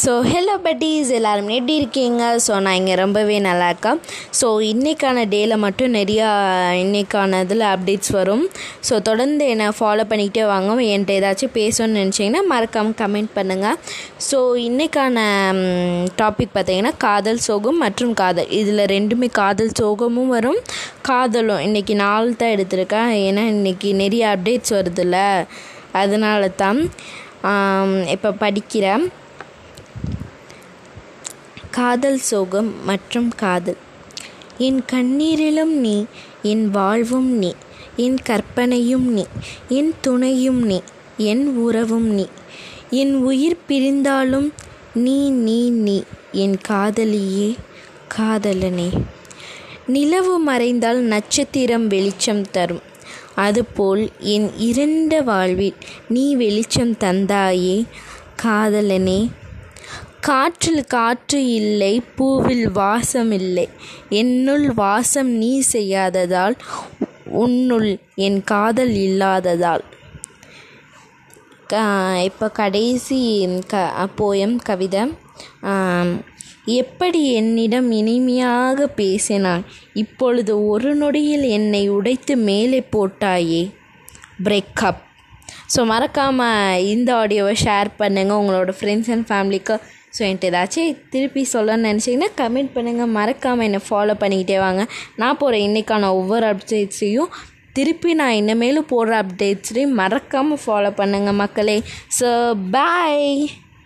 So hello buddies எல்லாரும் எப்படி இருக்கீங்க? ஸோ நான் இங்கே ரொம்பவே நல்லா இருக்கேன். ஸோ இன்றைக்கான டேயில் மட்டும் நிறையா இன்றைக்கான இதில் அப்டேட்ஸ் வரும். ஸோ தொடர்ந்து என்னை ஃபாலோ பண்ணிக்கிட்டே வாங்க. என்கிட்ட ஏதாச்சும் பேசணும்னு நினச்சிங்கன்னா மறக்காமல் கமெண்ட் பண்ணுங்கள் ஸோ இன்றைக்கான டாபிக் பார்த்தீங்கன்னா காதல் சோகம் மற்றும் காதல். இதில் ரெண்டுமே காதல் சோகமும் வரும். காதலும் இன்றைக்கி நாள் தான் எடுத்திருக்கேன். ஏன்னா இன்றைக்கி நிறைய அப்டேட்ஸ் வருதுல்ல. அதனால தான் இப்போ படிக்கிறேன். காதல் சோகம் மற்றும் காதல். என் கண்ணீரிலும் நீ என் வாழ்வும் நீ என் கற்பனையும் நீ என் துணையும் நீ என் உறவும் நீ. என் உயிர் பிரிந்தாலும் நீ நீ நீ என் காதலியே காதலனே. நிலவு மறைந்தால் நட்சத்திரம் வெளிச்சம் தரும். அதுபோல் என் இருண்ட வாழ்வில் நீ வெளிச்சம் தந்தாயே காதலனே. காற்றில் காற்று இல்லை பூவில் வாசம் இல்லை. என்னுள் வாசம் நீ செய்யாததால் உன்னுள் என் காதல் இல்லாததால். இப்போ கடைசி க போயம் கவிதை. எப்படி என்னிடம் இனிமையாக பேசினாய் இப்பொழுது ஒரு நொடியில் என்னை உடைத்து மேலே போட்டாயே? பிரேக்கப் ஸோ மறக்காமல் இந்த ஆடியோவை ஷேர் பண்ணுங்கள் உங்களோட ஃப்ரெண்ட்ஸ் அண்ட் ஃபேமிலிக்கு ஸோ என்கிட்ட ஏதாச்சும் திருப்பி சொல்லணும்னு நினச்சிங்கன்னா கமெண்ட் பண்ணுங்கள் மறக்காமல் என்னை ஃபாலோ பண்ணிக்கிட்டே வாங்க. நான் போகிற இன்றைக்கான ஒவ்வொரு அப்டேட்ஸையும் திருப்பி நான் இனிமேலும் போடுற அப்டேட்ஸ்லையும் மறக்காமல் ஃபாலோ பண்ணுங்கள் மக்களே. So bye